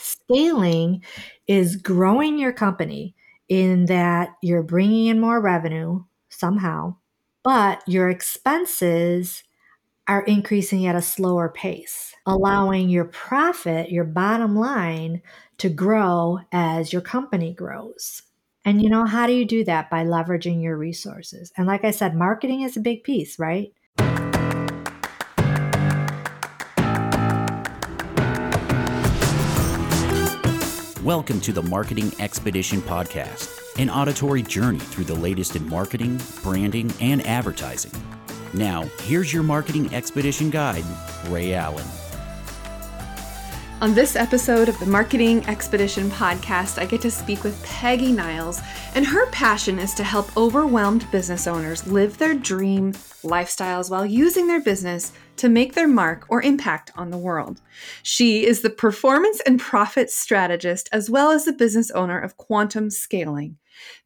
Scaling is growing your company in that you're bringing in more revenue somehow, but your expenses are increasing at a slower pace, allowing your profit, your bottom line, to grow as your company grows. And you know, how do you do that? By leveraging your resources. And like I said, marketing is a big piece, right? Welcome to the Marketing Expedition Podcast, an auditory journey through the latest in marketing, branding, and advertising. Now, here's your Marketing Expedition guide, Ray Allen. On this episode of the Marketing Expedition podcast, I get to speak with Peggy Niles, and her passion is to help overwhelmed business owners live their dream lifestyles while using their business to make their mark or impact on the world. She is the performance and profit strategist as well as the business owner of Quantum Scaling.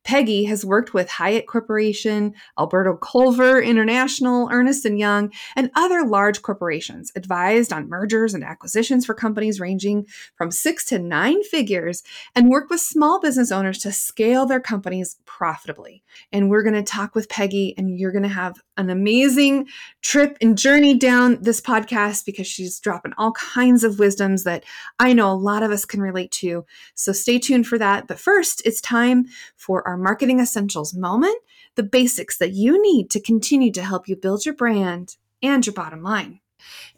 Peggy has worked with Hyatt Corporation, Alberto Culver International, Ernst & Young, and other large corporations, advised on mergers and acquisitions for companies ranging from 6 to 9 figures, and worked with small business owners to scale their companies profitably. And we're going to talk with Peggy and you're going to have an amazing trip and journey down this podcast because she's dropping all kinds of wisdoms that I know a lot of us can relate to. So stay tuned for that. But first, it's time for our marketing essentials moment the basics that you need to continue to help you build your brand and your bottom line.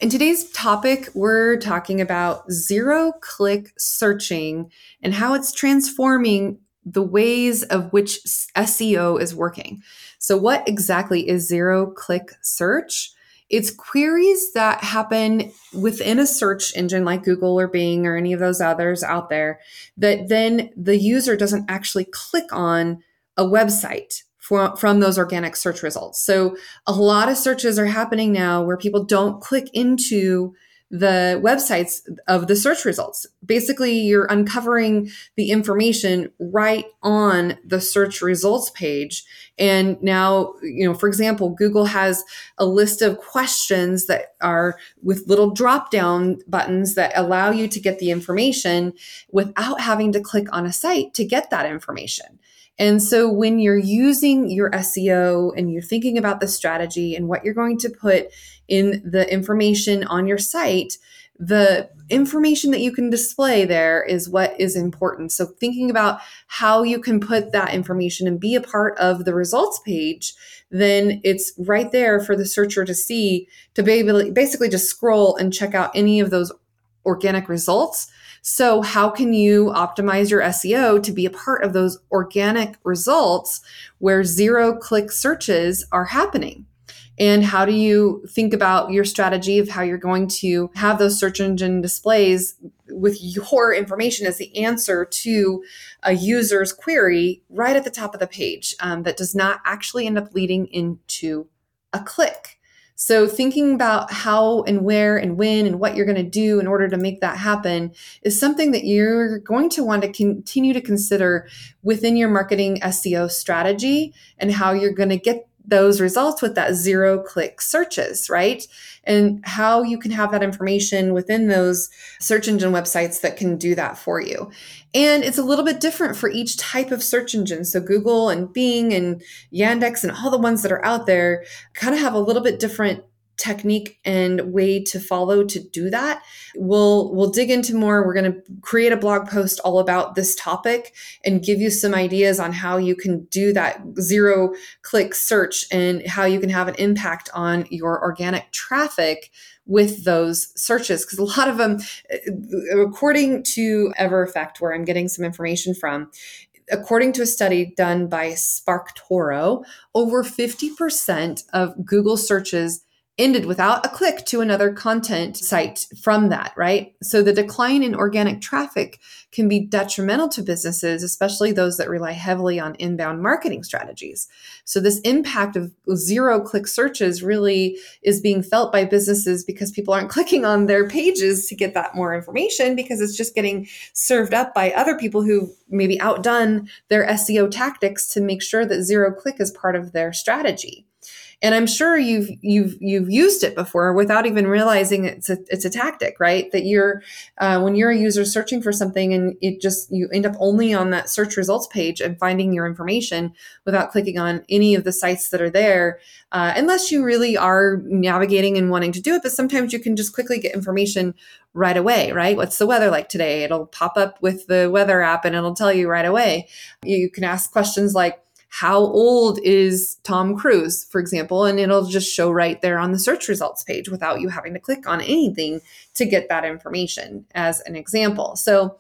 In today's topic, we're talking about zero click searching and how it's transforming the ways of which SEO is working. So, what exactly is zero click search? It's queries that happen within a search engine like Google or Bing or any of those others out there that then the user doesn't actually click on a website from, from those organic search results. So a lot of searches are happening now where people don't click into the websites of the search results. Basically, you're uncovering the information right on the search results page. And now, you know, for example, Google has a list of questions that are with little drop down buttons that allow you to get the information without having to click on a site to get that information. And so when you're using your SEO and you're thinking about the strategy and what you're going to put in the information on your site, the information that you can display there is what is important. So, thinking about how you can put that information and be a part of the results page, then it's right there for the searcher to see to basically just scroll and check out any of those organic results. So, how can you optimize your SEO to be a part of those organic results where zero click searches are happening? And how do you think about your strategy of how you're going to have those search engine displays with your information as the answer to a user's query right at the top of the page um, that does not actually end up leading into a click? So, thinking about how and where and when and what you're going to do in order to make that happen is something that you're going to want to continue to consider within your marketing SEO strategy and how you're going to get those results with that zero click searches, right? And how you can have that information within those search engine websites that can do that for you. And it's a little bit different for each type of search engine. So Google and Bing and Yandex and all the ones that are out there kind of have a little bit different technique and way to follow to do that. We'll we'll dig into more. We're going to create a blog post all about this topic and give you some ideas on how you can do that zero click search and how you can have an impact on your organic traffic with those searches. Because a lot of them uh, according to EverEffect where i'm getting some information from according to a study done by SparkToro, over 50% of Google searches ended without a click to another content site from that, right? So the decline in organic traffic can be detrimental to businesses, especially those that rely heavily on inbound marketing strategies. So this impact of zero click searches really is being felt by businesses because people aren't clicking on their pages to get that more information because it's just getting served up by other people who maybe outdone their SEO tactics to make sure that zero click is part of their strategy. And i'm sure you've you've you've used it before without even realizing it's a it's a tactic right that you're uh, when you're a user searching for something and it just you end up only on that search results page and finding your information without clicking on any of the sites that are there uh, unless you really are navigating and wanting to do it but sometimes you can just quickly get information right away, right? What's the weather like today? It'll pop up with the weather app and it'll tell you right away. You can ask questions like, how old is Tom Cruise, for example, and it'll just show right there on the search results page without you having to click on anything to get that information as an example. So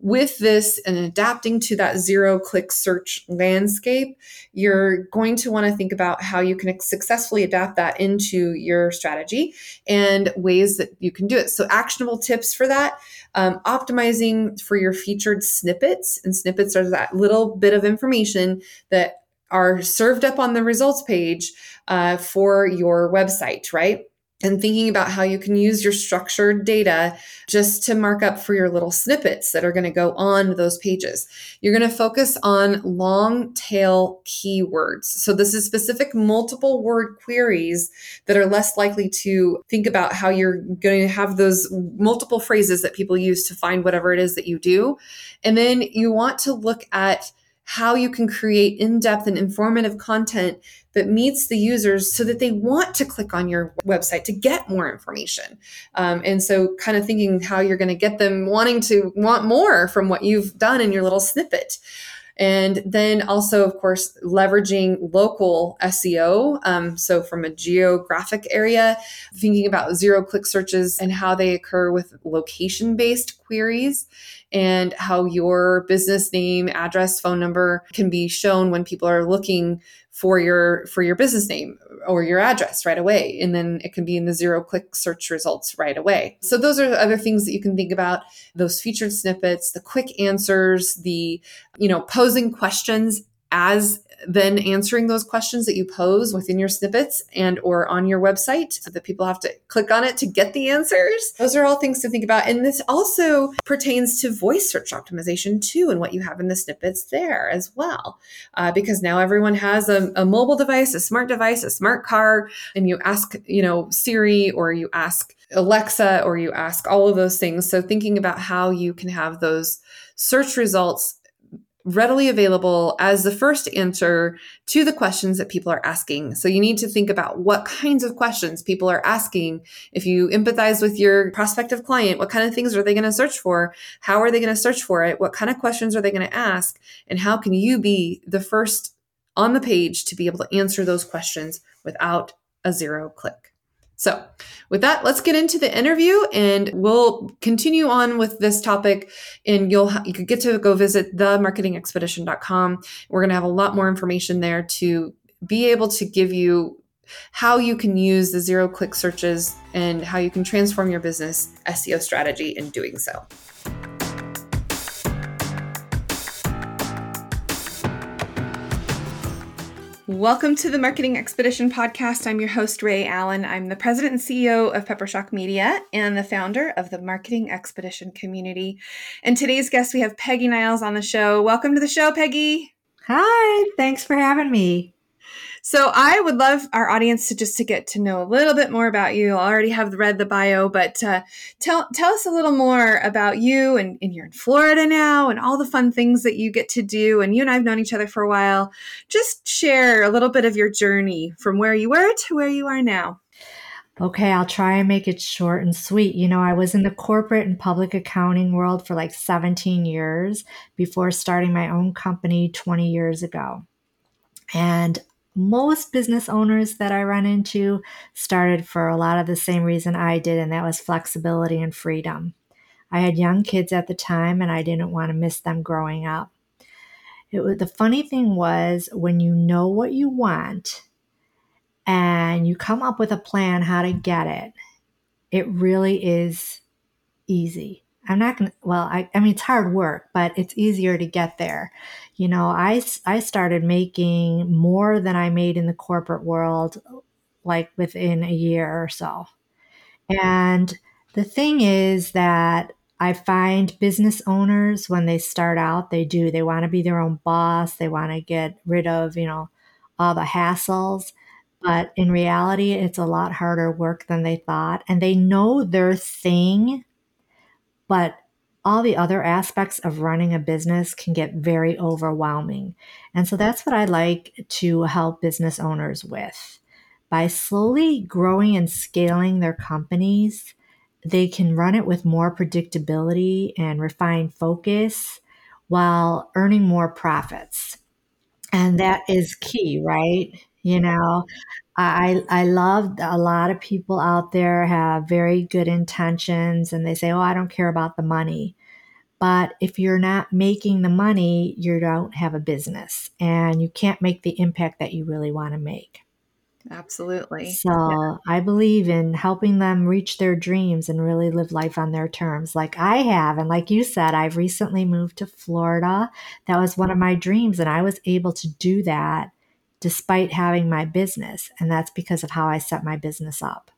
with this and adapting to that zero click search landscape, you're going to want to think about how you can successfully adapt that into your strategy and ways that you can do it. So, actionable tips for that um, optimizing for your featured snippets, and snippets are that little bit of information that are served up on the results page uh, for your website, right? And thinking about how you can use your structured data just to mark up for your little snippets that are going to go on those pages. You're going to focus on long tail keywords. So, this is specific multiple word queries that are less likely to think about how you're going to have those multiple phrases that people use to find whatever it is that you do. And then you want to look at how you can create in depth and informative content that meets the users so that they want to click on your website to get more information. Um, and so, kind of thinking how you're going to get them wanting to want more from what you've done in your little snippet. And then also, of course, leveraging local SEO. Um, so, from a geographic area, thinking about zero click searches and how they occur with location based queries and how your business name, address, phone number can be shown when people are looking for your for your business name or your address right away. And then it can be in the zero click search results right away. So those are other things that you can think about. Those featured snippets the quick answers the you know posing questions as then answering those questions that you pose within your snippets and or on your website so that people have to click on it to get the answers. Those are all things to think about. And this also pertains to voice search optimization too and what you have in the snippets there as well uh, because now everyone has a, a mobile device a smart device a smart car and you ask you know siri or you ask alexa or you ask all of those things. So thinking about how you can have those search results readily available as the first answer to the questions that people are asking. So you need to think about what kinds of questions people are asking. If you empathize with your prospective client, what kind of things are they going to search for? How are they going to search for it? What kind of questions are they going to ask? And how can you be the first on the page to be able to answer those questions without a zero click? So, with that, let's get into the interview and we'll continue on with this topic. And you'll you could get to go visit themarketingexpedition.com. We're going to have a lot more information there to be able to give you how you can use the zero click searches and how you can transform your business SEO strategy in doing so. Welcome to the Marketing Expedition podcast. I'm your host, Ray Allen. I'm the president and CEO of Peppershock Media and the founder of the Marketing Expedition community. And today's guest, we have Peggy Niles on the show. Welcome to the show, Peggy. Hi, thanks for having me. So I would love our audience to just to get to know a little bit more about you. I already have read the bio, but uh, tell tell us a little more about you and, and you're in Florida now and all the fun things that you get to do. And you and I've known each other for a while. Just share a little bit of your journey from where you were to where you are now. Okay, I'll try and make it short and sweet. You know, I was in the corporate and public accounting world for like 17 years before starting my own company 20 years ago. And most business owners that I run into started for a lot of the same reason I did, and that was flexibility and freedom. I had young kids at the time, and I didn't want to miss them growing up. It was, the funny thing was when you know what you want and you come up with a plan how to get it, it really is easy. I'm not going to, well, I, I mean, it's hard work, but it's easier to get there. You know, I, I started making more than I made in the corporate world like within a year or so. And the thing is that I find business owners, when they start out, they do. They want to be their own boss. They want to get rid of, you know, all the hassles. But in reality, it's a lot harder work than they thought. And they know their thing, but all the other aspects of running a business can get very overwhelming. And so that's what I like to help business owners with. By slowly growing and scaling their companies, they can run it with more predictability and refined focus while earning more profits. And that is key, right? You know, I I love a lot of people out there have very good intentions and they say, "Oh, I don't care about the money." But if you're not making the money, you don't have a business and you can't make the impact that you really want to make. Absolutely. So yeah. I believe in helping them reach their dreams and really live life on their terms, like I have. And like you said, I've recently moved to Florida. That was one of my dreams. And I was able to do that despite having my business. And that's because of how I set my business up.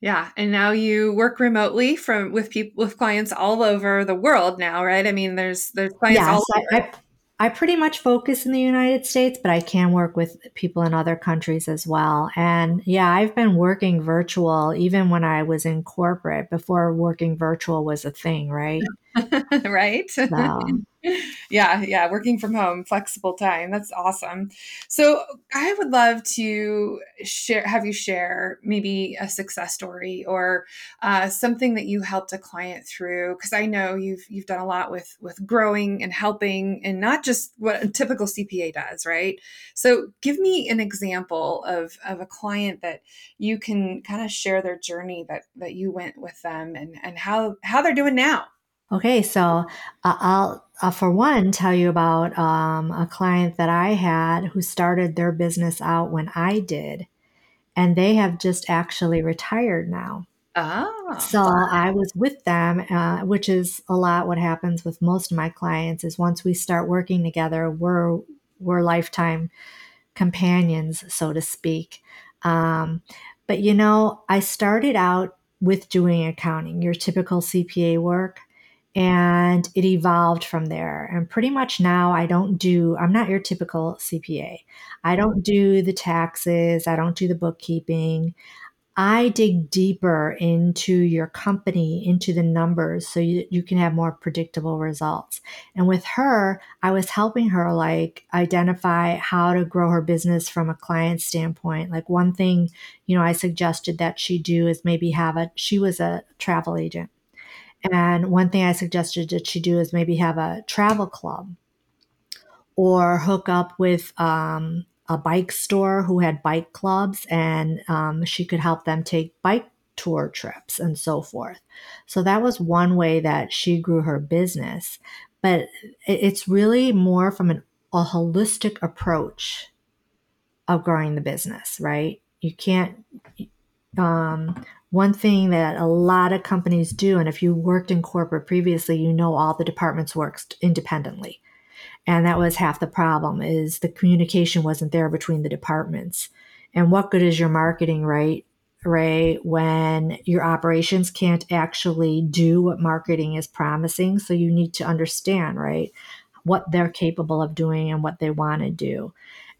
Yeah, and now you work remotely from with people with clients all over the world now, right? I mean, there's there's clients yes, all over. I, I pretty much focus in the United States, but I can work with people in other countries as well. And yeah, I've been working virtual even when I was in corporate before working virtual was a thing, right? right? Yeah, yeah, working from home, flexible time. That's awesome. So, I would love to share have you share maybe a success story or uh, something that you helped a client through because I know you've you've done a lot with with growing and helping and not just what a typical CPA does, right? So, give me an example of of a client that you can kind of share their journey that that you went with them and and how how they're doing now. Okay, so uh, I'll, I'll, for one, tell you about um, a client that I had who started their business out when I did, and they have just actually retired now. Oh, so I was with them, uh, which is a lot. What happens with most of my clients is once we start working together, we're we're lifetime companions, so to speak. Um, but you know, I started out with doing accounting, your typical CPA work and it evolved from there. And pretty much now i don't do i'm not your typical cpa i don't do the taxes. I don't do the bookkeeping. I dig deeper into your company into the numbers so you, you can have more predictable results. And with her i was helping her like identify how to grow her business from a client standpoint. Like one thing you know i suggested that she do is maybe have a she was a travel agent and one thing I suggested that she do is maybe have a travel club or hook up with um, a bike store who had bike clubs and um, she could help them take bike tour trips and so forth. So that was one way that she grew her business. But it's really more from an, a holistic approach of growing the business, right? You can't um, one thing that a lot of companies do, and if you worked in corporate previously, you know all the departments worked independently. And that was half the problem is the communication wasn't there between the departments. And what good is your marketing, right? Ray, when your operations can't actually do what marketing is promising. So you need to understand, right, what they're capable of doing and what they want to do.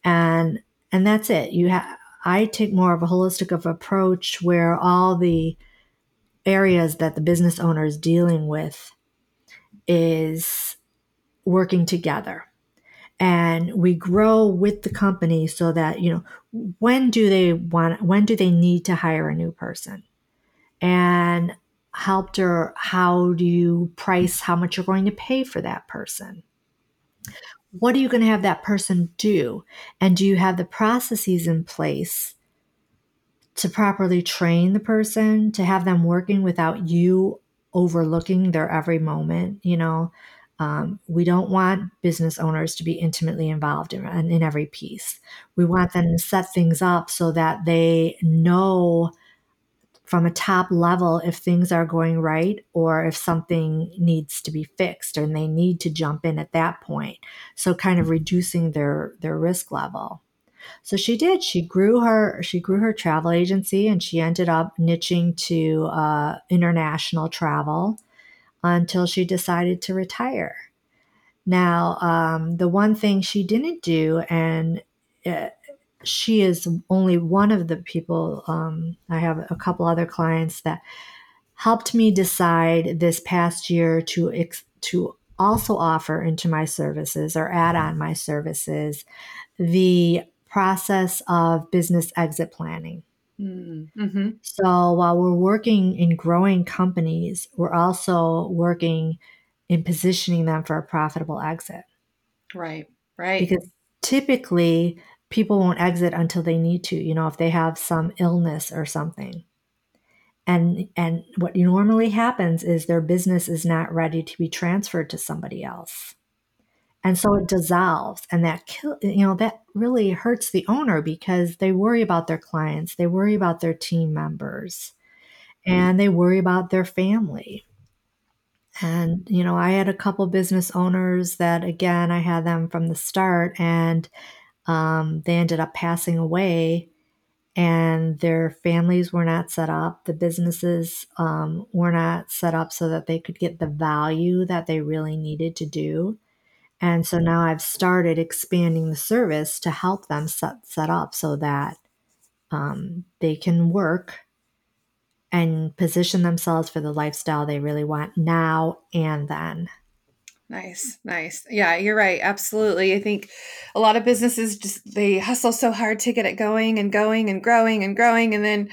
And and that's it. You have I take more of a holistic of approach where all the areas that the business owner is dealing with is working together. And we grow with the company so that you know when do they want when do they need to hire a new person? And helped her how do you price how much you're going to pay for that person what are you going to have that person do? And do you have the processes in place to properly train the person, to have them working without you overlooking their every moment? You know, um, we don't want business owners to be intimately involved in, in every piece. We want them to set things up so that they know from a top level if things are going right or if something needs to be fixed and they need to jump in at that point. So kind of reducing their their risk level. So she did. She grew her she grew her travel agency and she ended up niching to uh, international travel until she decided to retire. Now um, the one thing she didn't do and uh, she is only one of the people. Um, I have a couple other clients that helped me decide this past year to ex- to also offer into my services or add on my services the process of business exit planning. Mm-hmm. So while we're working in growing companies, we're also working in positioning them for a profitable exit. Right, right. Because typically people won't exit until they need to, you know, if they have some illness or something. And and what normally happens is their business is not ready to be transferred to somebody else. And so it dissolves and that kill you know that really hurts the owner because they worry about their clients they worry about their team members hmm. and they worry about their family. And you know i had a couple business owners that again i had them from the start and um, they ended up passing away and their families were not set up the businesses um, were not set up so that they could get the value that they really needed to do and so now I've started expanding the service to help them set, set up so that um, they can work and position themselves for the lifestyle they really want now and then. Nice, nice. Yeah, you're right. Absolutely. I think a lot of businesses just they hustle so hard to get it going and going and growing and growing and then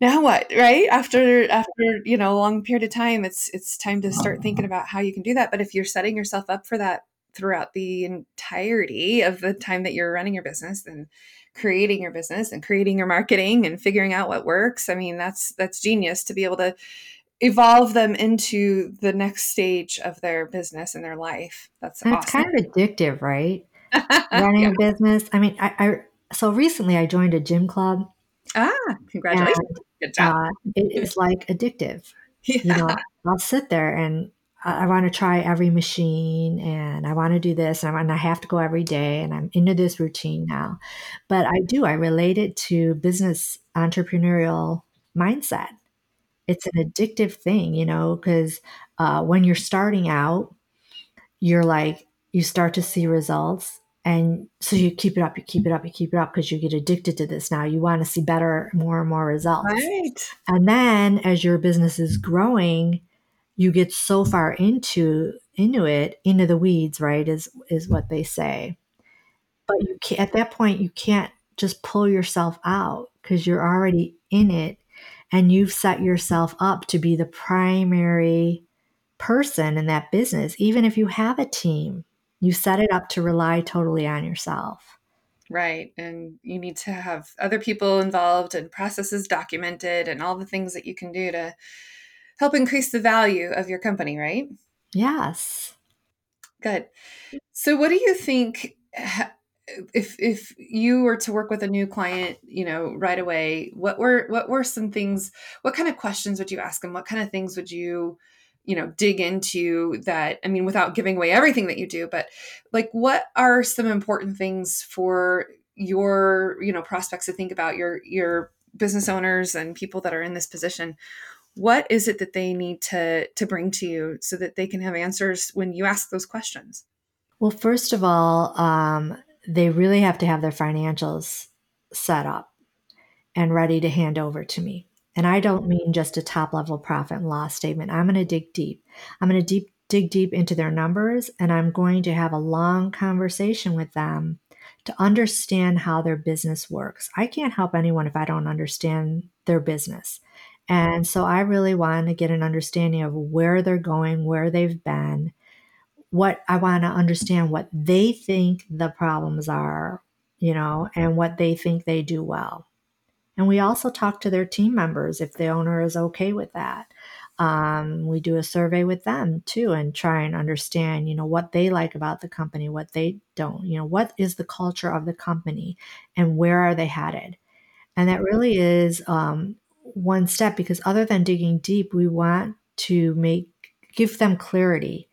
now what, right? After after, you know, a long period of time, it's it's time to start thinking about how you can do that. But if you're setting yourself up for that throughout the entirety of the time that you're running your business and creating your business and creating your marketing and figuring out what works i mean that's that's genius to be able to evolve them into the next stage of their business and their life that's and awesome. it's kind of addictive right running yeah. a business i mean I, I, so recently i joined a gym club ah congratulations and, good job uh, it is like addictive yeah. you know i'll sit there and I want to try every machine and I want to do this and I, and I have to go every day and I'm into this routine now. But I do, I relate it to business entrepreneurial mindset. It's an addictive thing, you know, because uh, when you're starting out, you're like, you start to see results. And so you keep it up, you keep it up, you keep it up because you get addicted to this now. You want to see better, more and more results. Right. And then as your business is growing, you get so far into into it into the weeds right is is what they say but you can't, at that point you can't just pull yourself out because you're already in it and you've set yourself up to be the primary person in that business even if you have a team you set it up to rely totally on yourself right and you need to have other people involved and processes documented and all the things that you can do to help increase the value of your company, right? Yes. Good. So what do you think if if you were to work with a new client, you know, right away, what were what were some things what kind of questions would you ask them? What kind of things would you you know dig into that i mean without giving away everything that you do but like what are some important things for your you know prospects to think about your your business owners and people that are in this position what is it that they need to to bring to you so that they can have answers when you ask those questions well first of all um, they really have to have their financials set up and ready to hand over to me. And i don't mean just a top level profit and loss statement. I'm going to dig deep. I'm going to deep dig deep into their numbers and i'm going to have a long conversation with them to understand how their business works. I can't help anyone if i don't understand their business. And so I really want to get an understanding of where they're going, where they've been. What I want to understand what they think the problems are, you know, and what they think they do well. And we also talk to their team members if the owner is okay with that. Um, we do a survey with them too and try and understand, you know, what they like about the company, what they don't, you know, what is the culture of the company and where are they headed. And that really is um, one step because other than digging deep, we want to make give them clarity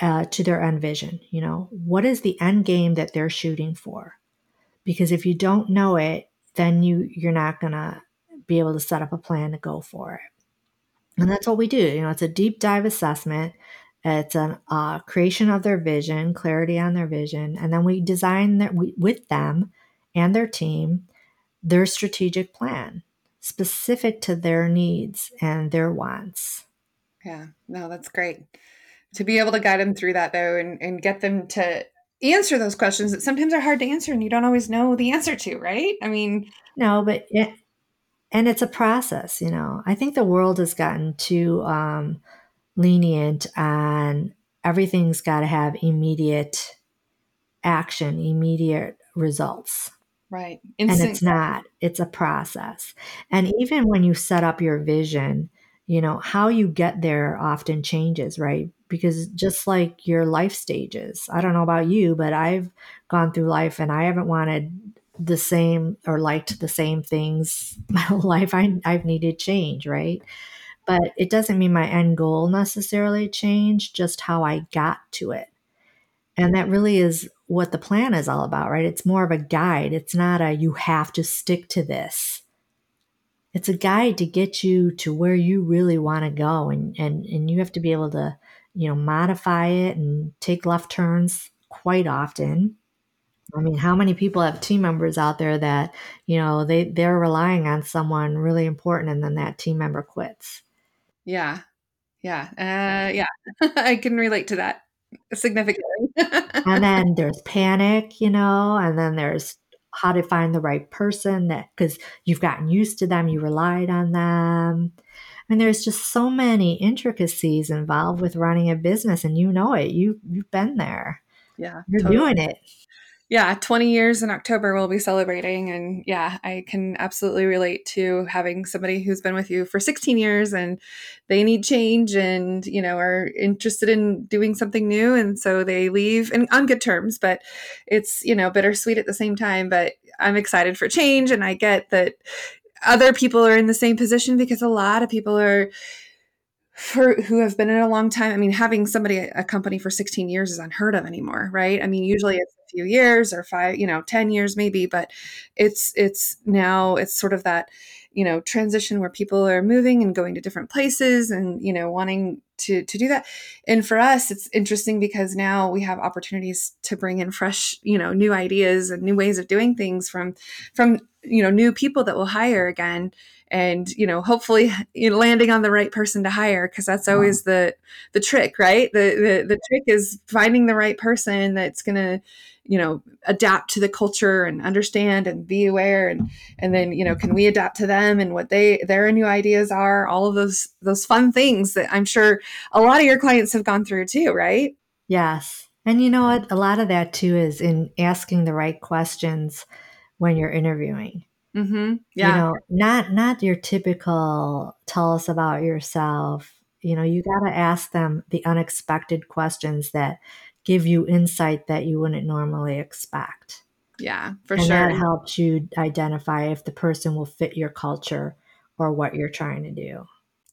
uh, to their end vision. You know, what is the end game that they're shooting for? Because if you don't know it, then you you're not gonna be able to set up a plan to go for it. And that's what we do. You know, it's a deep dive assessment. It's a uh, creation of their vision, clarity on their vision, and then we design that we, with them and their team their strategic plan specific to their needs and their wants. Yeah, no, that's great. To be able to guide them through that though and, and get them to answer those questions that sometimes are hard to answer and you don't always know the answer to, right? I mean, no, but it, and it's a process, you know. I think the world has gotten too um, lenient on everything's got to have immediate action, immediate results. Right. Instant. And it's not, it's a process. And even when you set up your vision, you know, how you get there often changes, right? Because just like your life stages, I don't know about you, but I've gone through life and I haven't wanted the same or liked the same things my whole life. I, I've needed change, right? But it doesn't mean my end goal necessarily changed, just how I got to it. And that really is what the plan is all about, right? It's more of a guide. It's not a you have to stick to this. It's a guide to get you to where you really want to go and and and you have to be able to, you know, modify it and take left turns quite often. I mean, how many people have team members out there that, you know, they they're relying on someone really important and then that team member quits. Yeah. Yeah. Uh yeah. I can relate to that significantly. and then there's panic, you know, and then there's how to find the right person that because you've gotten used to them, you relied on them. And there's just so many intricacies involved with running a business, and you know it. You you've been there. Yeah, you're totally. doing it yeah 20 years in october we'll be celebrating and yeah i can absolutely relate to having somebody who's been with you for 16 years and they need change and you know are interested in doing something new and so they leave and on good terms but it's you know bittersweet at the same time but i'm excited for change and i get that other people are in the same position because a lot of people are for who have been in a long time. I mean, having somebody a company for 16 years is unheard of anymore, right? I mean, usually it's a few years or five, you know, 10 years maybe, but it's it's now it's sort of that, you know, transition where people are moving and going to different places and, you know, wanting to to do that. And for us, it's interesting because now we have opportunities to bring in fresh, you know, new ideas and new ways of doing things from from you know, new people that we'll hire again and you know hopefully you know, landing on the right person to hire because that's always the the trick right? The, the the trick is finding the right person that's going to you know adapt to the culture and understand and be aware and and then you know can we adapt to them and what they their new ideas are all of those those fun things that i'm sure a lot of your clients have gone through too right? Yes. And you know what? A lot of that too is in asking the right questions when you're interviewing Mm-hmm. Yeah. You know, not not your typical tell us about yourself. You know, you got to ask them the unexpected questions that give you insight that you wouldn't normally expect. Yeah, for and sure. That helps you identify if the person will fit your culture or what you're trying to do.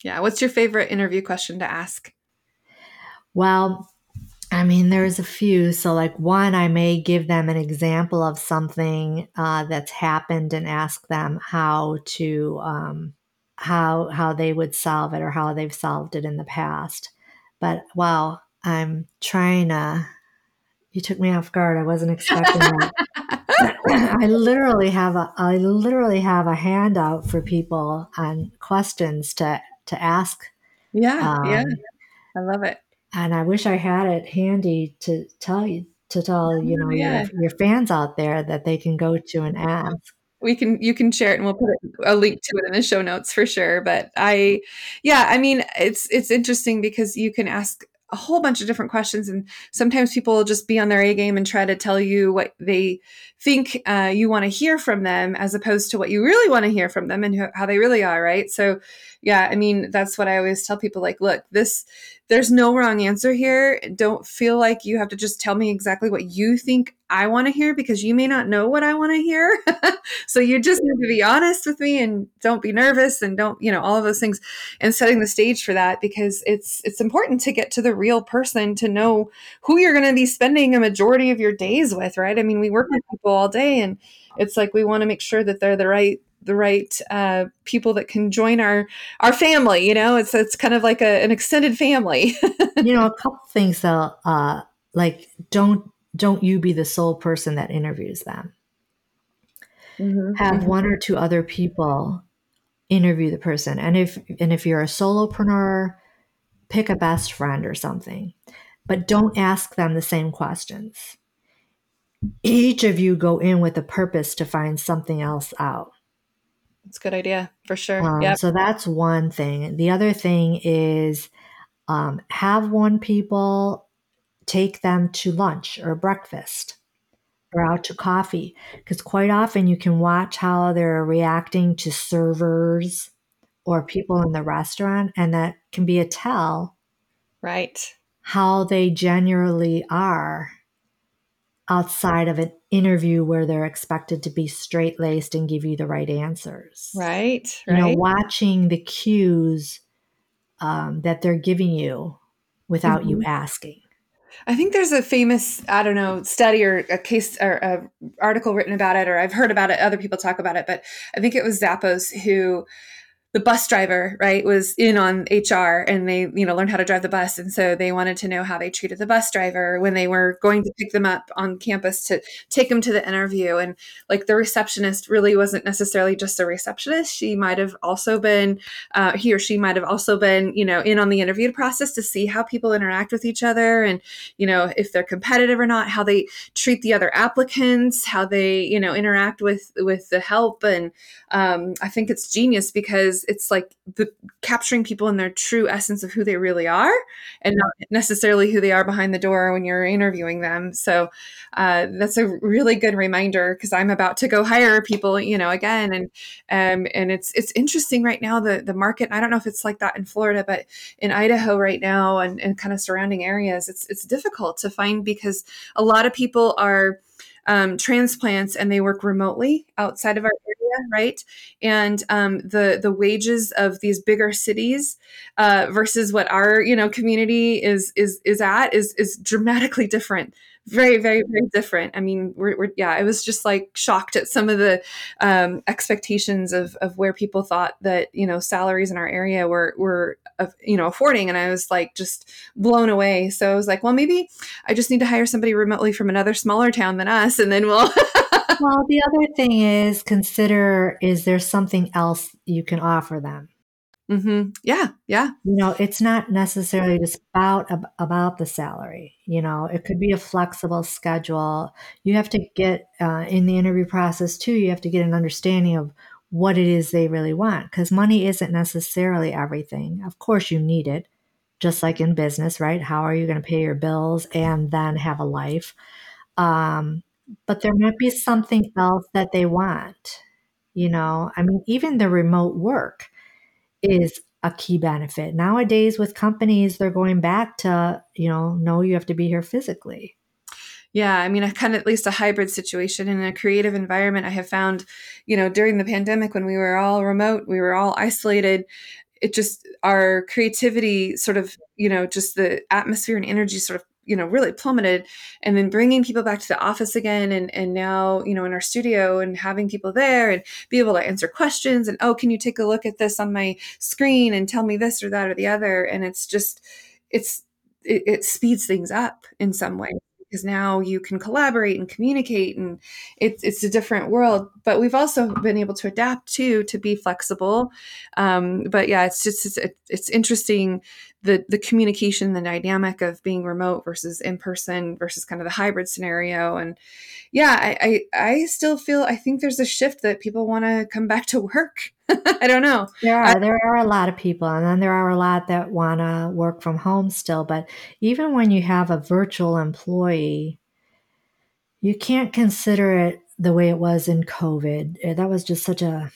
Yeah. What's your favorite interview question to ask? Well, I mean, there's a few. So, like, one, I may give them an example of something uh, that's happened and ask them how to um, how how they would solve it or how they've solved it in the past. But wow, I'm trying to. You took me off guard. I wasn't expecting that. I literally have a I literally have a handout for people on questions to to ask. Yeah, um, yeah, I love it and I wish I had it handy to tell you to tell you know yeah. your, your fans out there that they can go to and ask. We can you can share it and we'll put a link to it in the show notes for sure. But i yeah i mean it's it's interesting because you can ask a whole bunch of different questions and sometimes people will just be on their a game and try to tell you what they think uh, you want to hear from them as opposed to what you really want to hear from them and how they really are right? So yeah i mean that's what i always tell people like look this there's no wrong answer here. Don't feel like you have to just tell me exactly what you think I want to hear because you may not know what I want to hear. so you just need to be honest with me and don't be nervous and don't, you know, all of those things and setting the stage for that because it's it's important to get to the real person to know who you're going to be spending a majority of your days with, right? I mean, we work with people all day and it's like we want to make sure that they're the right the right uh, people that can join our our family. You know, it's it's kind of like a, an extended family. you know, a couple things though, uh, like don't don't you be the sole person that interviews them. Mhm, have mhm. one or two other people interview the person. And if and if you're a solopreneur, pick a best friend or something. But don't ask them the same questions. Each of you go in with a purpose to find something else out. It's a good idea for sure. Um, yep. So that's one thing. The other thing is um, have one people take them to lunch or breakfast or out to coffee because quite often you can watch how they're reacting to servers or people in the restaurant, and that can be a tell Right. how they generally are outside of an interview where they're expected to be straight laced and give you the right answers. Right. You know, watching the cues um, that they're giving you without you Mhm. asking. I think there's a famous, I don't know, study or a case or a article written about it, or I've heard about it. Other people talk about it, but I think it was Zappos who, the bus driver, right, was in on HR and they, you know, learned how to drive the bus, and so they wanted to know how they treated the bus driver when they were going to pick them up on campus to take them to the interview. And like the receptionist really wasn't necessarily just a receptionist; she might have also been, uh, he or she might have also been, you know, in on the interview process to see how people interact with each other and you know if they're competitive or not how they treat the other applicants how they you know interact with with the help. And um, i think it's genius because it's like the capturing people in their true essence of who they really are and not necessarily who they are behind the door when you're interviewing them. So uh, that's a really good reminder because i'm about to go hire people you know again. And um, and it's it's interesting right now the the market i don't know if it's like that in florida but in idaho right now and, and kind of surrounding areas it's it's difficult to find because a lot of people are um, transplants and they work remotely outside of our area, right? And um, the the wages of these bigger cities uh, versus what our you know community is is is at is is dramatically different. Very, very, very different. I mean, we're, we're yeah. I was just like shocked at some of the um, expectations of of where people thought that you know salaries in our area were were uh, you know affording, and I was like just blown away. So I was like, well, maybe I just need to hire somebody remotely from another smaller town than us, and then we'll. Well, the other thing is consider is there something else you can offer them? Hmm Yeah, yeah, You know, it's not necessarily just about about the salary. You know, it could be a flexible schedule. You have to get uh, in the interview process too. You have to get an understanding of what it is they really want because money isn't necessarily everything. Of course, you need it, just like in business, right? How are you going to pay your bills and then have a life? Um, but there might be something else that they want. You know, I mean, even the remote work is a key benefit. Nowadays, with companies, they're going back to, you know, no, you have to be here physically. yeah. I mean, a kind of at least a hybrid situation in a creative environment. I have found, you know, during the pandemic when we were all remote, we were all isolated. It just our creativity sort of, you know, just the atmosphere and energy sort of you know really plummeted and then bringing people back to the office again and and now you know in our studio and having people there and be able to answer questions and oh can you take a look at this on my screen and tell me this or that or the other? And it's just it's it, it speeds things up in some way because now you can collaborate and communicate and it's it's a different world. But we've also been able to adapt too to be flexible. Um, but yeah it's just it's, it's interesting the the communication the dynamic of being remote versus in person versus kind of the hybrid scenario. And yeah i i, I still feel i think there's a shift that people want to come back to work i don't know There I- are there are a lot of people, and then there are a lot that want to work from home still. But even when you have a virtual employee, you can't consider it the way it was in COVID. Eh, That was just such a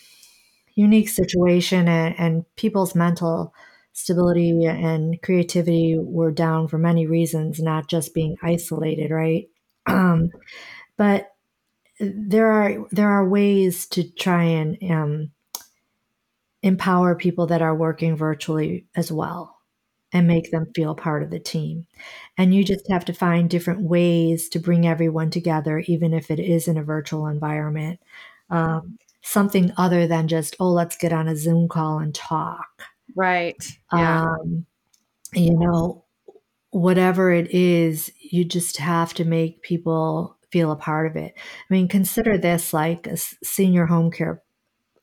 unique situation, and, and people's mental stability and creativity were down for many reasons, not just being isolated, right? Um, but there are there are ways to try and um, empower people that are working virtually as well and make them feel part of the team. And you just have to find different ways to bring everyone together, even if it is in a virtual environment. Um, something other than just, oh, let's get on a Zoom call and talk. right yeah Um, you know, whatever it is, you just have to make people feel a part of it. I mean, consider this like senior home care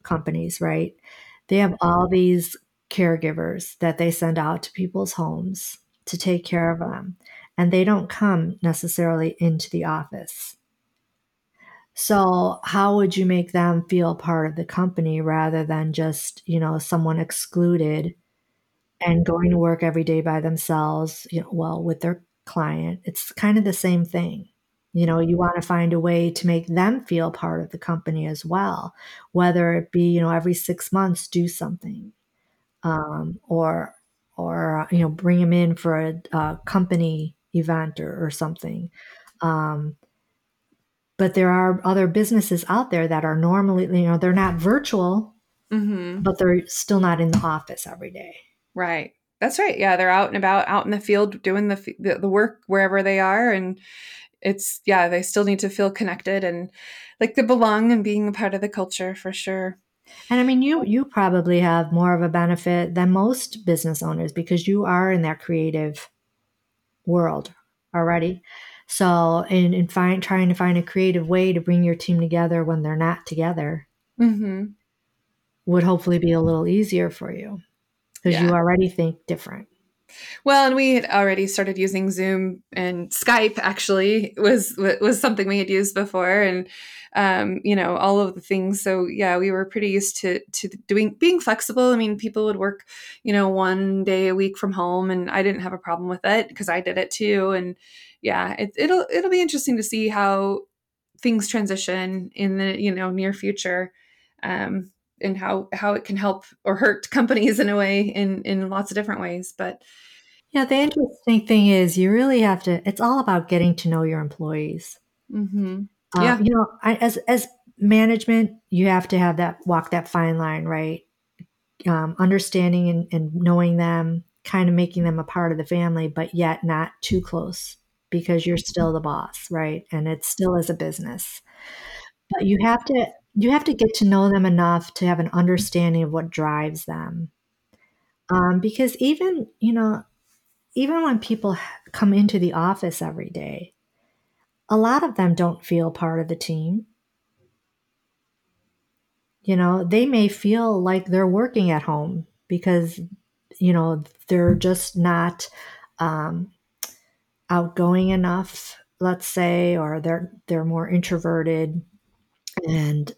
companies, right? They have all these caregivers that they send out to people's homes to take care of them, and they don't come necessarily into the office. So, how would you make them feel part of the company rather than just, you know, someone excluded and going to work every day by themselves, you know, well, with their client? It's kind of the same thing. You know, you want to find a way to make them feel part of the company as well, whether it be, you know, every six months do something, um, or or uh, you know, bring them in for a, a company event or, or something. Um, but there are other businesses out there that are normally, you know, they're not virtual, Mm-hmm. but they're still not in the office every day. Right. That's right. Yeah, they're out and about, out in the field, doing the the, the work wherever they are, and it's yeah, they still need to feel connected and like they belong and being a part of the culture for sure. And I mean, you you probably have more of a benefit than most business owners because you are in that creative world already. So, in, in find, trying to find a creative way to bring your team together when they're not together Mm-hmm. would hopefully be a little easier for you because you already think different. Well, and we had already started using Zoom and Skype. Actually, was was something we had used before, and um, you know all of the things. So yeah, we were pretty used to to doing being flexible. I mean, people would work, you know, one day a week from home, and I didn't have a problem with it because I did it too. And yeah, it, it'll it'll be interesting to see how things transition in the you know near future. Um, and how how it can help or hurt companies in a way in in lots of different ways but Yeah, the interesting thing is you really have to, it's all about getting to know your employees. hmm Uh, Yeah. You know, I, as, as management, you have to have that, walk that fine line, right? Um, understanding and, and knowing them, kind of making them a part of the family, but yet not too close because you're still the boss, right? And it still is a business. But you have to, you have to get to know them enough to have an understanding of what drives them. Um, because even, you know, even when people come into the office every day, a lot of them don't feel part of the team. You know, they may feel like they're working at home because, you know, they're just not um, outgoing enough, let's say, or they're they're more introverted, and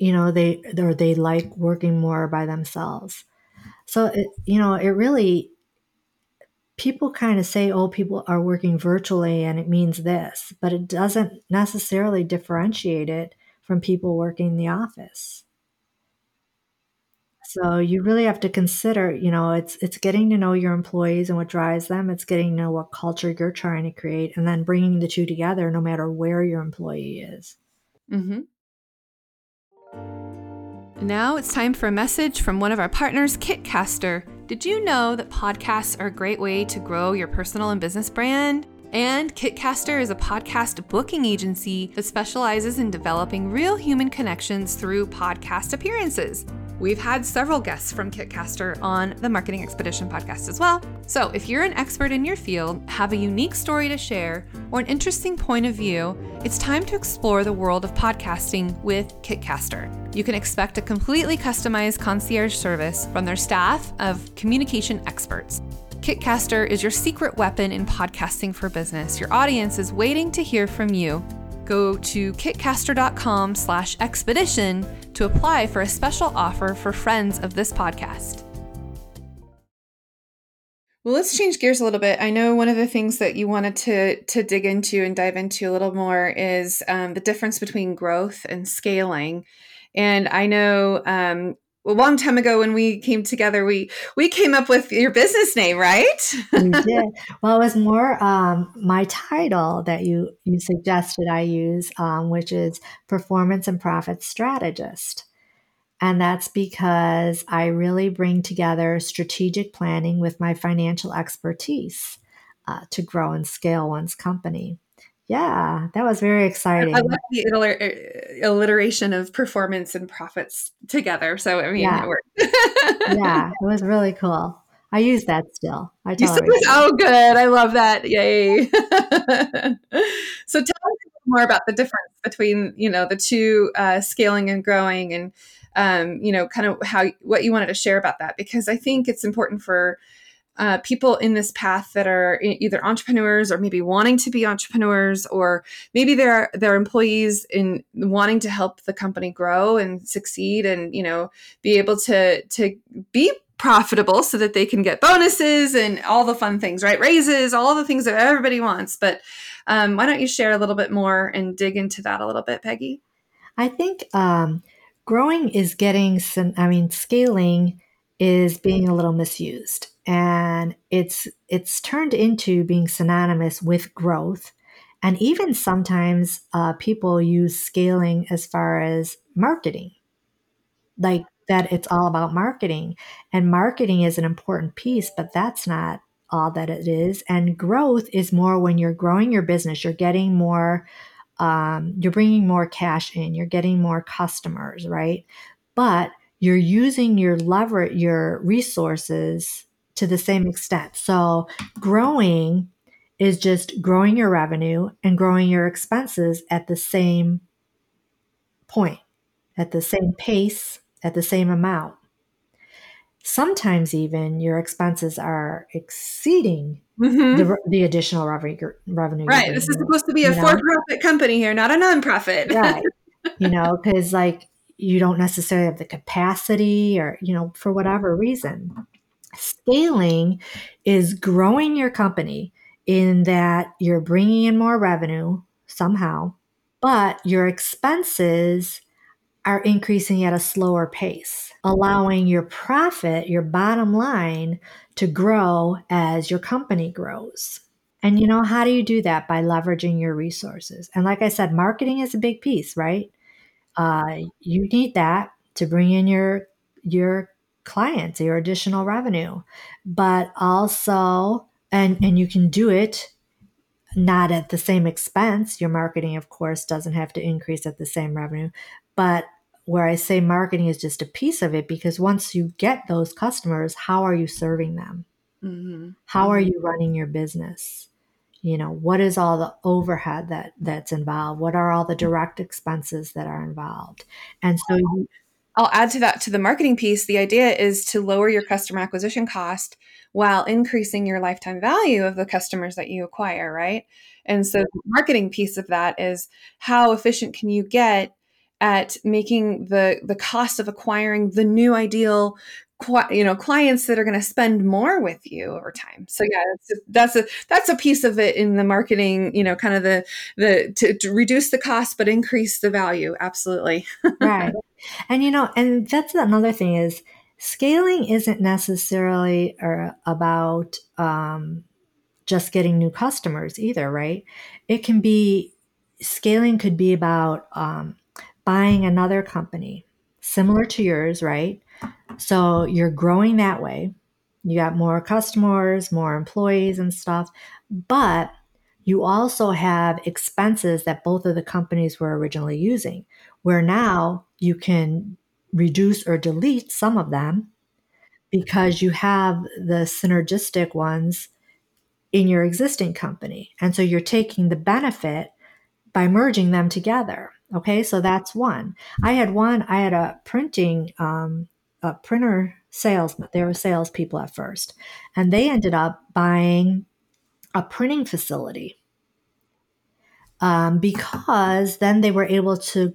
you know they or they like working more by themselves. So it, you know, it really people kind of say, oh, people are working virtually and it means this, but it doesn't necessarily differentiate it from people working in the office. So you really have to consider, you know, it's it's getting to know your employees and what drives them. It's getting to know what culture you're trying to create, and then bringing the two together, no matter where your employee is. hmm Now it's time for a message from one of our partners, Kitcaster. Did you know that podcasts are a great way to grow your personal and business brand? And Kitcaster is a podcast booking agency that specializes in developing real human connections through podcast appearances. We've had several guests from Kitcaster on the Marketing Expedition podcast as well. So, if you're an expert in your field, have a unique story to share, or an interesting point of view, it's time to explore the world of podcasting with Kitcaster. You can expect a completely customized concierge service from their staff of communication experts. Kitcaster is your secret weapon in podcasting for business. Your audience is waiting to hear from you. Go to kitcaster.com slash expedition to apply for a special offer for friends of this podcast. Well, let's change gears a little bit. I know one of the things that you wanted to to dig into and dive into a little more is um, the difference between growth and scaling. And I know um, a long time ago when we came together, we we came up with your business name, right? We did. Well, it was more um, my title that you you suggested I use, um, which is performance and profit strategist. And that's because I really bring together strategic planning with my financial expertise uh, to grow and scale one's company. Yeah, that was very exciting. I love the alliter- alliteration of performance and profits together. So I mean, Yeah. it worked. yeah, it was really cool. I use that still. I You tell everybody. oh, good. I love that. Yay. so tell us a little more about the difference between you know the two uh, scaling and growing, and um, you know, kind of how what you wanted to share about that because I think it's important for uh, people in this path that are either entrepreneurs or maybe wanting to be entrepreneurs or maybe they're they're employees in wanting to help the company grow and succeed and you know be able to to be profitable so that they can get bonuses and all the fun things right? Raises all the things that everybody wants. But um, why don't you share a little bit more and dig into that a little bit peggy? I think um, growing is getting some i mean scaling is being a little misused. And it's it's turned into being synonymous with growth. And even sometimes uh, people use scaling as far as marketing. Like that it's all about marketing. And marketing is an important piece but that's not all that it is. And growth is more when you're growing your business you're getting more um, you're bringing more cash in you're getting more customers right? But you're using your lever your resources to the same extent. So growing is just growing your revenue and growing your expenses at the same point, at the same pace, at the same amount. Sometimes even your expenses are exceeding mm-hmm. the, the additional revenue. revenue right. This is supposed to be a for-profit company here, not a nonprofit. right. You know, because like you don't necessarily have the capacity or, you know, for whatever reason. Scaling is growing your company in that you're bringing in more revenue somehow, but your expenses are increasing at a slower pace, allowing your profit, your bottom line, to grow as your company grows. And you know, how do you do that? By leveraging your resources. And like I said, marketing is a big piece, right? Uh, you need that to bring in your your clients, your additional revenue, but also, and, and you can do it not at the same expense. Your marketing, of course, doesn't have to increase at the same revenue. But where I say marketing is just a piece of it, because once you get those customers, how are you serving them? Mm-hmm. How are mm-hmm. you running your business? You know, what is all the overhead that that's involved? What are all the mm-hmm. direct expenses that are involved? And so you, I'll add to that to the marketing piece. The idea is to lower your customer acquisition cost while increasing your lifetime value of the customers that you acquire, right? And so the marketing piece of that is how efficient can you get at making the the cost of acquiring the new ideal you know clients that are going to spend more with you over time. So yeah that's a, that's a that's a piece of it in the marketing you know kind of the the to, to reduce the cost but increase the value. Absolutely. Right. And you know and that's another thing is scaling isn't necessarily uh, about um, just getting new customers either right? It can be scaling could be about um, buying another company similar to yours right so you're growing that way. You got more customers, more employees and stuff, but you also have expenses that both of the companies were originally using, where now you can reduce or delete some of them because you have the synergistic ones in your existing company. And so you're taking the benefit by merging them together. Okay, so that's one. I had one, I had a printing um, a printer salesman. They were salespeople at first, and they ended up buying a printing facility um, because then they were able to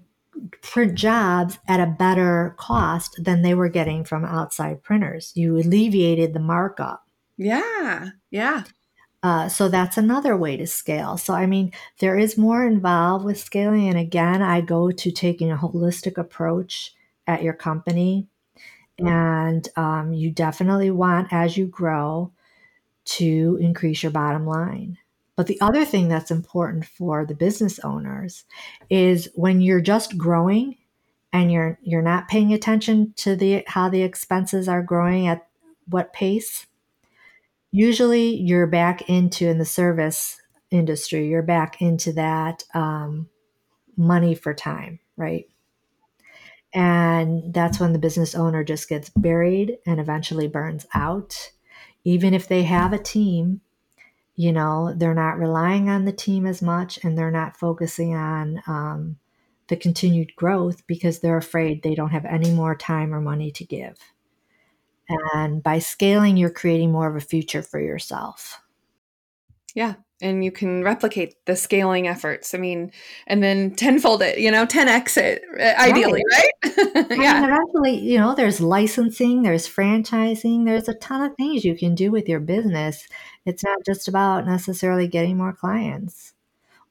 print jobs at a better cost than they were getting from outside printers. You alleviated the markup. Yeah, yeah. Uh, so that's another way to scale. So, I mean, there is more involved with scaling. And again, I go to taking a holistic approach at your company and um, you definitely want, as you grow, to increase your bottom line. But the other thing that's important for the business owners is when you're just growing and you're you're not paying attention to the how the expenses are growing at what pace. Usually, you're back into in the service industry. You're back into that um, money for time, right? And that's when the business owner just gets buried and eventually burns out. Even if they have a team, you know, they're not relying on the team as much and they're not focusing on um, the continued growth because they're afraid they don't have any more time or money to give. And by scaling, you're creating more of a future for yourself. Yeah. And you can replicate the scaling efforts. I mean, and then tenfold it, you know, 10x it, uh, ideally, right? right? yeah. And eventually, you know, there's licensing, there's franchising, there's a ton of things you can do with your business. It's not just about necessarily getting more clients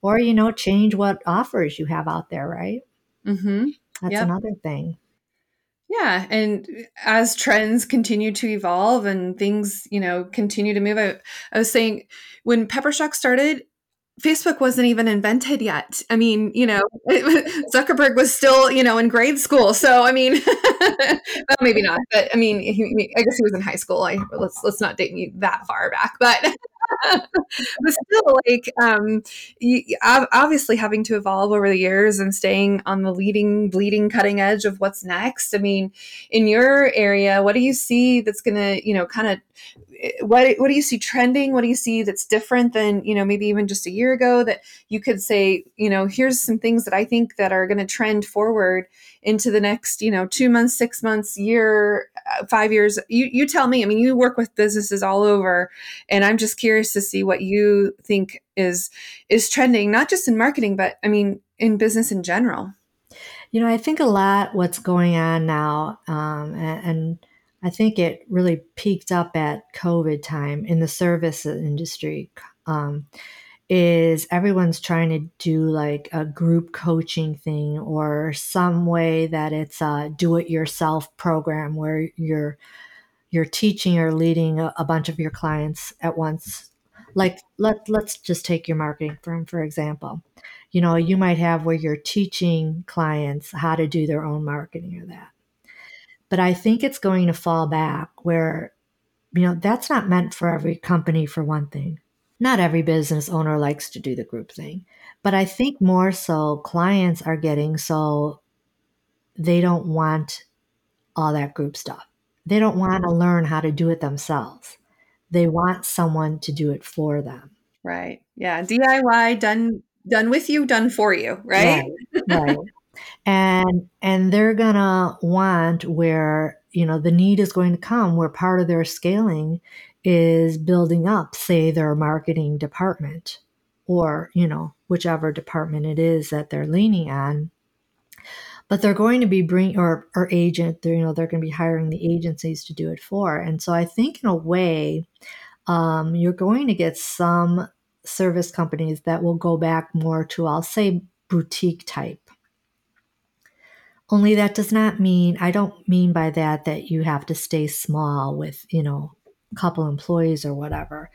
or, you know, change what offers you have out there, right? Mm-hmm. That's yep. another thing. Yeah, and uh, as trends continue to evolve and things, you know, continue to move, I, I was saying when Peppershock started, Facebook wasn't even invented yet. I mean, you know, Zuckerberg was still, you know, in grade school. So, I mean, well, maybe not, but I mean, he, I guess he was in high school. I let's let's not date me that far back, but but still, like, um, you, obviously having to evolve over the years and staying on the leading, bleeding, cutting edge of what's next. I mean, in your area, what do you see that's going to, you know, kind of what what do you see trending? What do you see that's different than you know maybe even just a year ago that you could say you know here's some things that i think that are going to trend forward into the next you know two months six months year uh, five years? You you tell me. I mean you work with businesses all over and i'm just curious to see what you think is is trending not just in marketing but i mean in business in general. You know i think a lot what's going on now um, and, and I think it really peaked up at COVID time in the service industry. Um, is everyone's trying to do like a group coaching thing or some way that it's a do-it-yourself program where you're you're teaching or leading a, a bunch of your clients at once. Like let let's just take your marketing firm for example. You know, you might have where you're teaching clients how to do their own marketing or that but I think it's going to fall back where, you know, that's not meant for every company, for one thing. Not every business owner likes to do the group thing. But I think more so clients are getting so they don't want all that group stuff. They don't want to learn how to do it themselves. They want someone to do it for them. Right. Yeah. DIY done done with you, done for you, right? Right. right and and they're gonna want where you know the need is going to come where part of their scaling is building up say their marketing department or you know whichever department it is that they're leaning on. But they're going to be bring or or agent they're you know they're going to be hiring the agencies to do it for. And so i think in a way um, you're going to get some service companies that will go back more to i'll say boutique type only that does not mean, I don't mean by that that you have to stay small with, you know, a couple employees or whatever.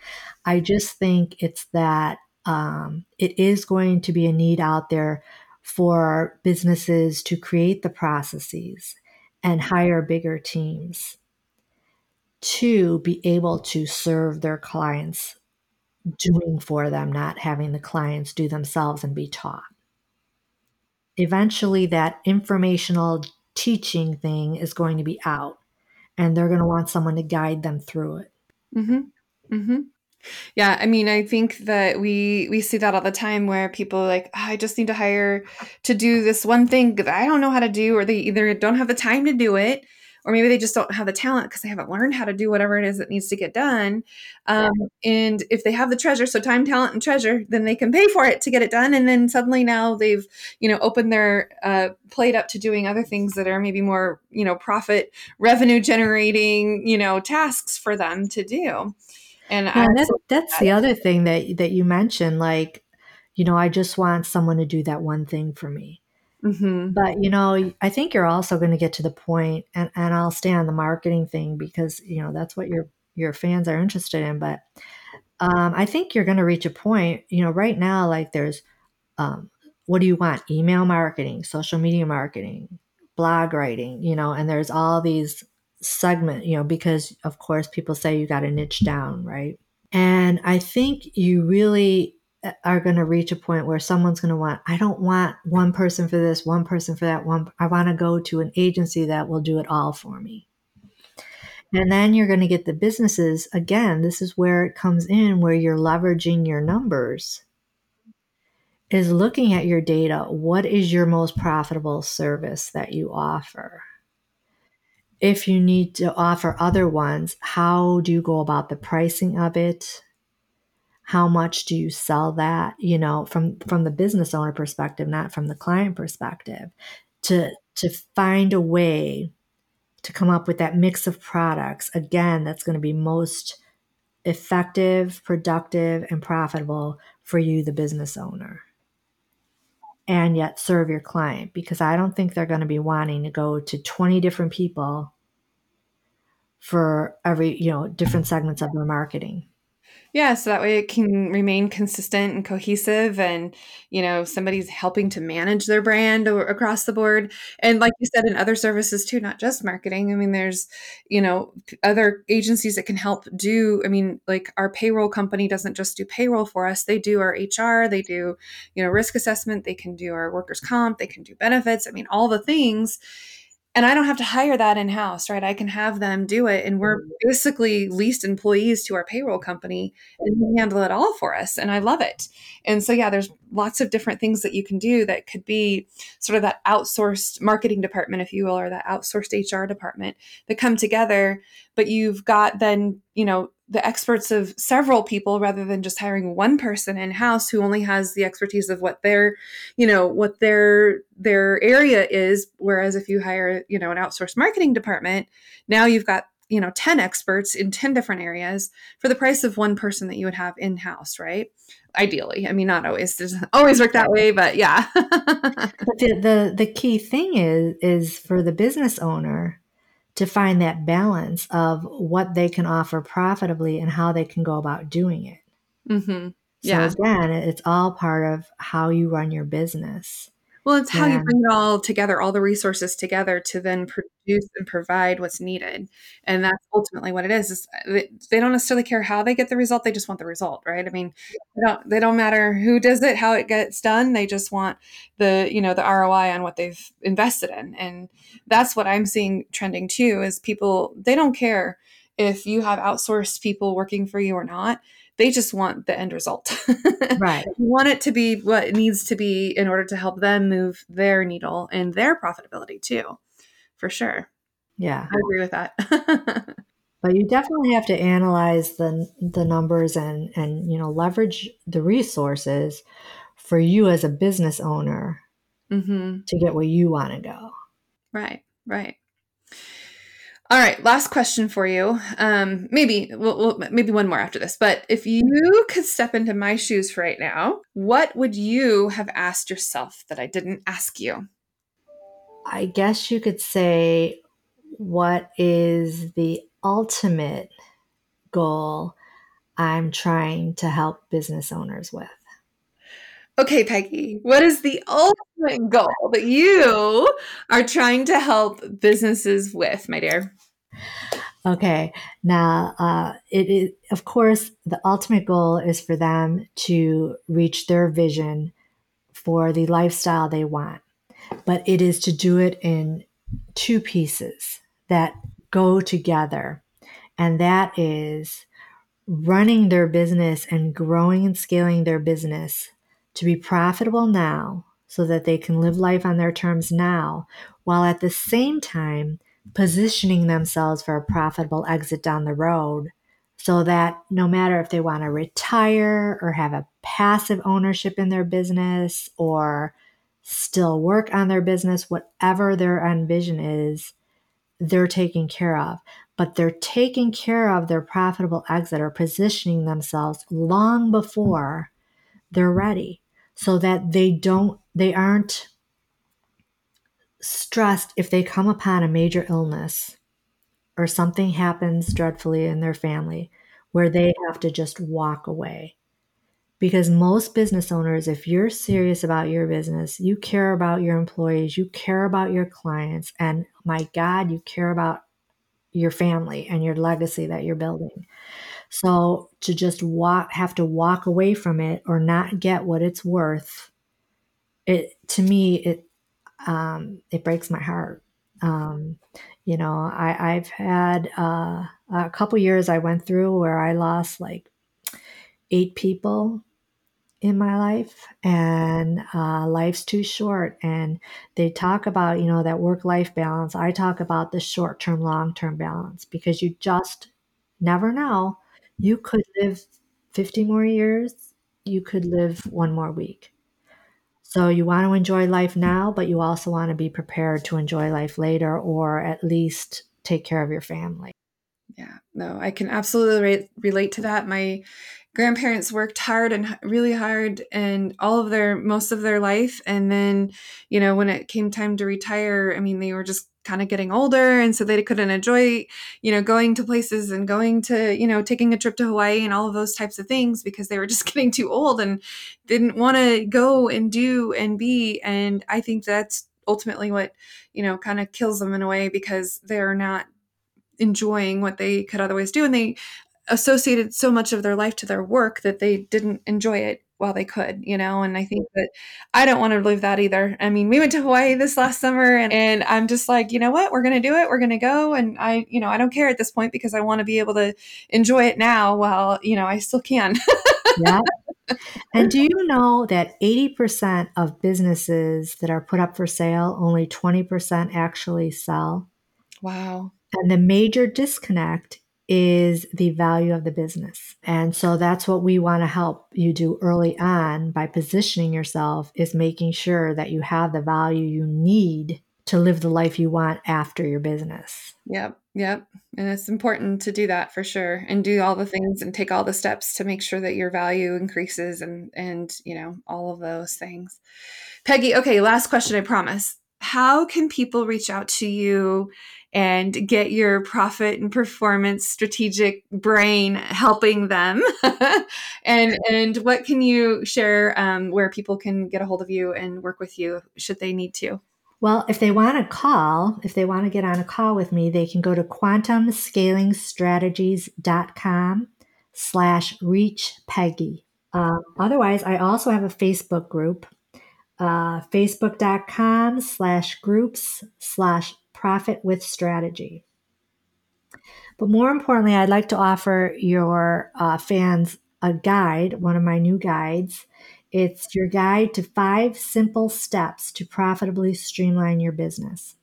I just think it's that um, it is going to be a need out there for businesses to create the processes and hire bigger teams to be able to serve their clients doing for them, not having the clients do themselves and be taught eventually that informational teaching thing is going to be out and they're going to want someone to guide them through it. Mm-hmm. Mm-hmm. Yeah, I mean, I think that we we see that all the time where people like, oh, I just need to hire to do this one thing that I don't know how to do, or they either don't have the time to do it, or maybe they just don't have the talent because they haven't learned how to do whatever it is that needs to get done. Um, and if they have the treasure, so time, talent, and treasure, then they can pay for it to get it done. And then suddenly now they've, you know, opened their uh, plate up to doing other things that are maybe more, you know, profit revenue generating, you know, tasks for them to do. And yeah, that's, that's the other thing that that you mentioned, like, you know, I just want someone to do that one thing for me. Mm-hmm. But you know, I think you're also going to get to the point, and and I'll stay on the marketing thing because you know that's what your your fans are interested in. But um, I think you're going to reach a point. You know, right now, like there's, um, what do you want? Email marketing, social media marketing, blog writing. You know, and there's all these segment. You know, because of course people say you got to niche down, right? And I think you really are going to reach a point where someone's going to want i don't want one person for this one person for that one i want to go to an agency that will do it all for me And then you're going to get the businesses. Again, this is where it comes in, where you're leveraging your numbers, is looking at your data. What is your most profitable service that you offer? If you need to offer other ones, how do you go about the pricing of it? How much do you sell that? You know, from from the business owner perspective, not from the client perspective, to to find a way to come up with that mix of products again that's going to be most effective, productive, and profitable for you, the business owner. And yet serve your client because I don't think they're going to be wanting to go to 20 different people for every, you know, different segments of their marketing. Yeah, so that way it can remain consistent and cohesive, and you know somebody's helping to manage their brand or, across the board. And like you said, in other services too, not just marketing. I mean, there's you know other agencies that can help do. I mean, like our payroll company doesn't just do payroll for us; they do our HR, they do you know risk assessment, they can do our workers' comp, they can do benefits. I mean, all the things and I don't have to hire that in house, right? I can have them do it. And we're mm-hmm. basically leased employees to our payroll company and they handle it all for us. And I love it. And so, yeah, there's lots of different things that you can do that could be sort of that outsourced marketing department, if you will, or that outsourced HR department that come together. But you've got then, you know, the experts of several people rather than just hiring one person in house who only has the expertise of what their you know what their their area is whereas if you hire you know an outsourced marketing department now you've got you know 10 experts in 10 different areas for the price of one person that you would have in house right ideally i mean not always doesn't always work that way but yeah but the, the the key thing is is for the business owner to find that balance of what they can offer profitably and how they can go about doing it. Mm-hmm. Yeah. So again, it's all part of how you run your business. Well, it's how you bring it all together, all the resources together to then produce and provide what's needed. And that's ultimately what it is. is uh, they don't necessarily care how they get the result, they just want the result, right? I mean, they don't they don't matter who does it, how it gets done. They just want the, you know, the ROI on what they've invested in. And that's what I'm seeing trending too is people they don't care if you have outsourced people working for you or not they just want the end result. right. want it to be what it needs to be in order to help them move their needle and their profitability too, for sure. Yeah. I agree with that. but you definitely have to analyze the the numbers and and you know leverage the resources for you as a business owner mm-hmm. to get where you want to go. Right. Right. All right, last question for you. Um, maybe we'll, we'll, maybe one more after this. But if you could step into my shoes for right now, what would you have asked yourself that I didn't ask you? I guess you could say, what is the ultimate goal I'm trying to help business owners with? Okay, Peggy, what is the ultimate goal that you are trying to help businesses with, my dear? Okay, now uh, it is, of course, the ultimate goal is for them to reach their vision for the lifestyle they want, but it is to do it in two pieces that go together, and that is running their business and growing and scaling their business to be profitable now so that they can live life on their terms now, while at the same time positioning themselves for a profitable exit down the road so that no matter if they want to retire or have a passive ownership in their business or still work on their business, whatever their end vision is, they're taken care of. But they're taking care of their profitable exit or positioning themselves long before they're ready so that they don't they aren't stressed if they come upon a major illness or something happens dreadfully in their family where they have to just walk away. Because most business owners if you're serious about your business you care about your employees you care about your clients and my god you care about your family and your legacy that you're building so to just walk, have to walk away from it or not get what it's worth, it to me it um, it breaks my heart. Um, You know, I, I've had uh, a couple years I went through where I lost like eight people in my life and uh, life's too short and they talk about you know that work life balance i talk about the short term long term balance because you just never know you could live 50 more years you could live one more week. So you want to enjoy life now but you also want to be prepared to enjoy life later or at least take care of your family yeah no i can absolutely re- relate to that. My grandparents worked hard and really hard and all of their most of their life and then you know when it came time to retire i mean they were just kind of getting older and so they couldn't enjoy you know going to places and going to you know taking a trip to hawaii and all of those types of things because they were just getting too old and didn't want to go and do and be and i think that's ultimately what you know kind of kills them in a way because they're not enjoying what they could otherwise do and they associated so much of their life to their work that they didn't enjoy it while they could, you know, and I think that I don't want to live that either. I mean, we went to Hawaii this last summer and, and I'm just like, you know what, we're going to do it. We're going to go. And I, you know, I don't care at this point because I want to be able to enjoy it now while, you know, I still can. yeah. And do you know that 80% of businesses that are put up for sale, only 20% actually sell? Wow. And the major disconnect is the value of the business. And so that's what we want to help you do early on by positioning yourself is making sure that you have the value you need to live the life you want after your business. Yep, yep. And it's important to do that for sure and do all the things and take all the steps to make sure that your value increases and and you know, all of those things. Peggy, okay, last question I promise. How can people reach out to you and get your profit and performance strategic brain helping them. And and what can you share um, where people can get a hold of you and work with you should they need to? Well, if they want to call, if they want to get on a call with me, they can go to quantumscalingstrategies.com slash reach Peggy. Um, otherwise, I also have a Facebook group, uh, facebook.com slash groups slash profit with strategy. But more importantly, I'd like to offer your uh, fans a guide, one of my new guides. It's your guide to five simple steps to profitably streamline your business.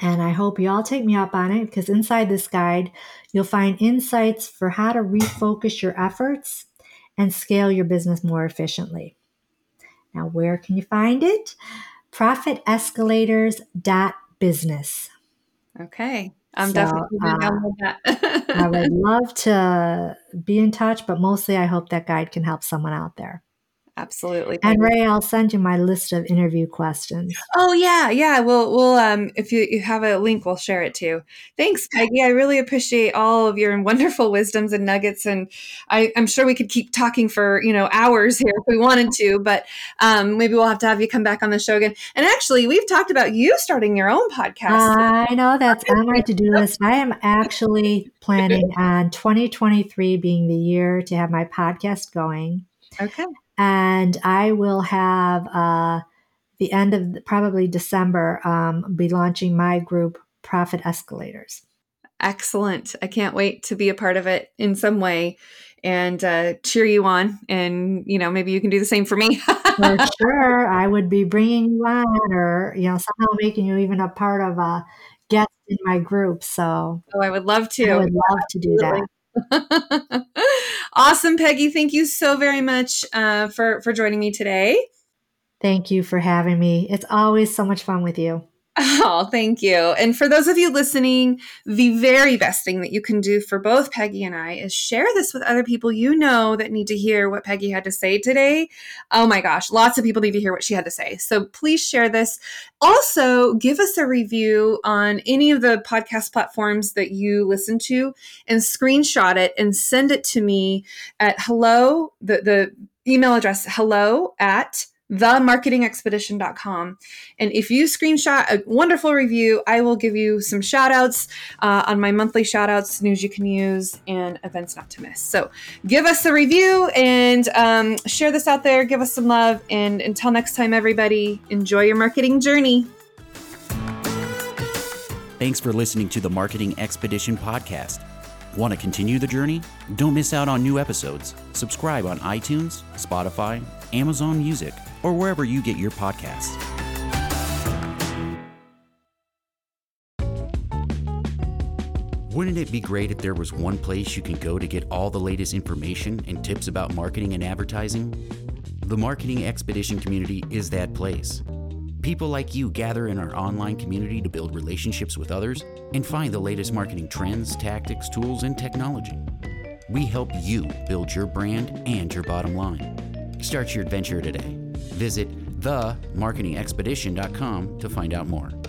And I hope you all take me up on it because inside this guide, you'll find insights for how to refocus your efforts and scale your business more efficiently. Now, where can you find it? ProfitEscalators.com business. Okay. I'm so, definitely going uh, that. I would love to be in touch, but mostly I hope that guide can help someone out there. Absolutely. And Ray, I'll send you my list of interview questions. Oh yeah, yeah. We'll we'll um if you, you have a link, we'll share it too. Thanks, Peggy. I really appreciate all of your wonderful wisdoms and nuggets. And I, I'm sure we could keep talking for, you know, hours here if we wanted to, but um maybe we'll have to have you come back on the show again. And actually we've talked about you starting your own podcast. I know that's on my to-do list. I am actually planning on 2023 being the year to have my podcast going. Okay and I will have uh, the end of the, probably December um, be launching my group Profit Escalators. Excellent! I can't wait to be a part of it in some way and uh, cheer you on. And you know, maybe you can do the same for me. for sure, I would be bringing you on, or you know, somehow making you even a part of a guest in my group. So, oh, I would love to. I would love to do that. awesome, Peggy. Thank you so very much uh, for for joining me today. Thank you for having me. It's always so much fun with you. Oh, thank you. And for those of you listening, the very best thing that you can do for both Peggy and I is share this with other people you know that need to hear what Peggy had to say today. Oh my gosh, lots of people need to hear what she had to say. So please share this. Also, give us a review on any of the podcast platforms that you listen to and screenshot it and send it to me at hello, the, the email address hello at themarketingexpedition.com. And if you screenshot a wonderful review, I will give you some shout outs uh, on my monthly shout outs, news you can use, and events not to miss. So give us a review and um, share this out there. Give us some love. And until next time, everybody, enjoy your marketing journey. Thanks for listening to the Marketing Expedition podcast. Want to continue the journey? Don't miss out on new episodes. Subscribe on iTunes, Spotify, Amazon Music, or wherever you get your podcasts. Wouldn't it be great if there was one place you can go to get all the latest information and tips about marketing and advertising? The Marketing Expedition community is that place. People like you gather in our online community to build relationships with others and find the latest marketing trends, tactics, tools, and technology. We help you build your brand and your bottom line. Start your adventure today. Visit themarketingexpedition.com to find out more.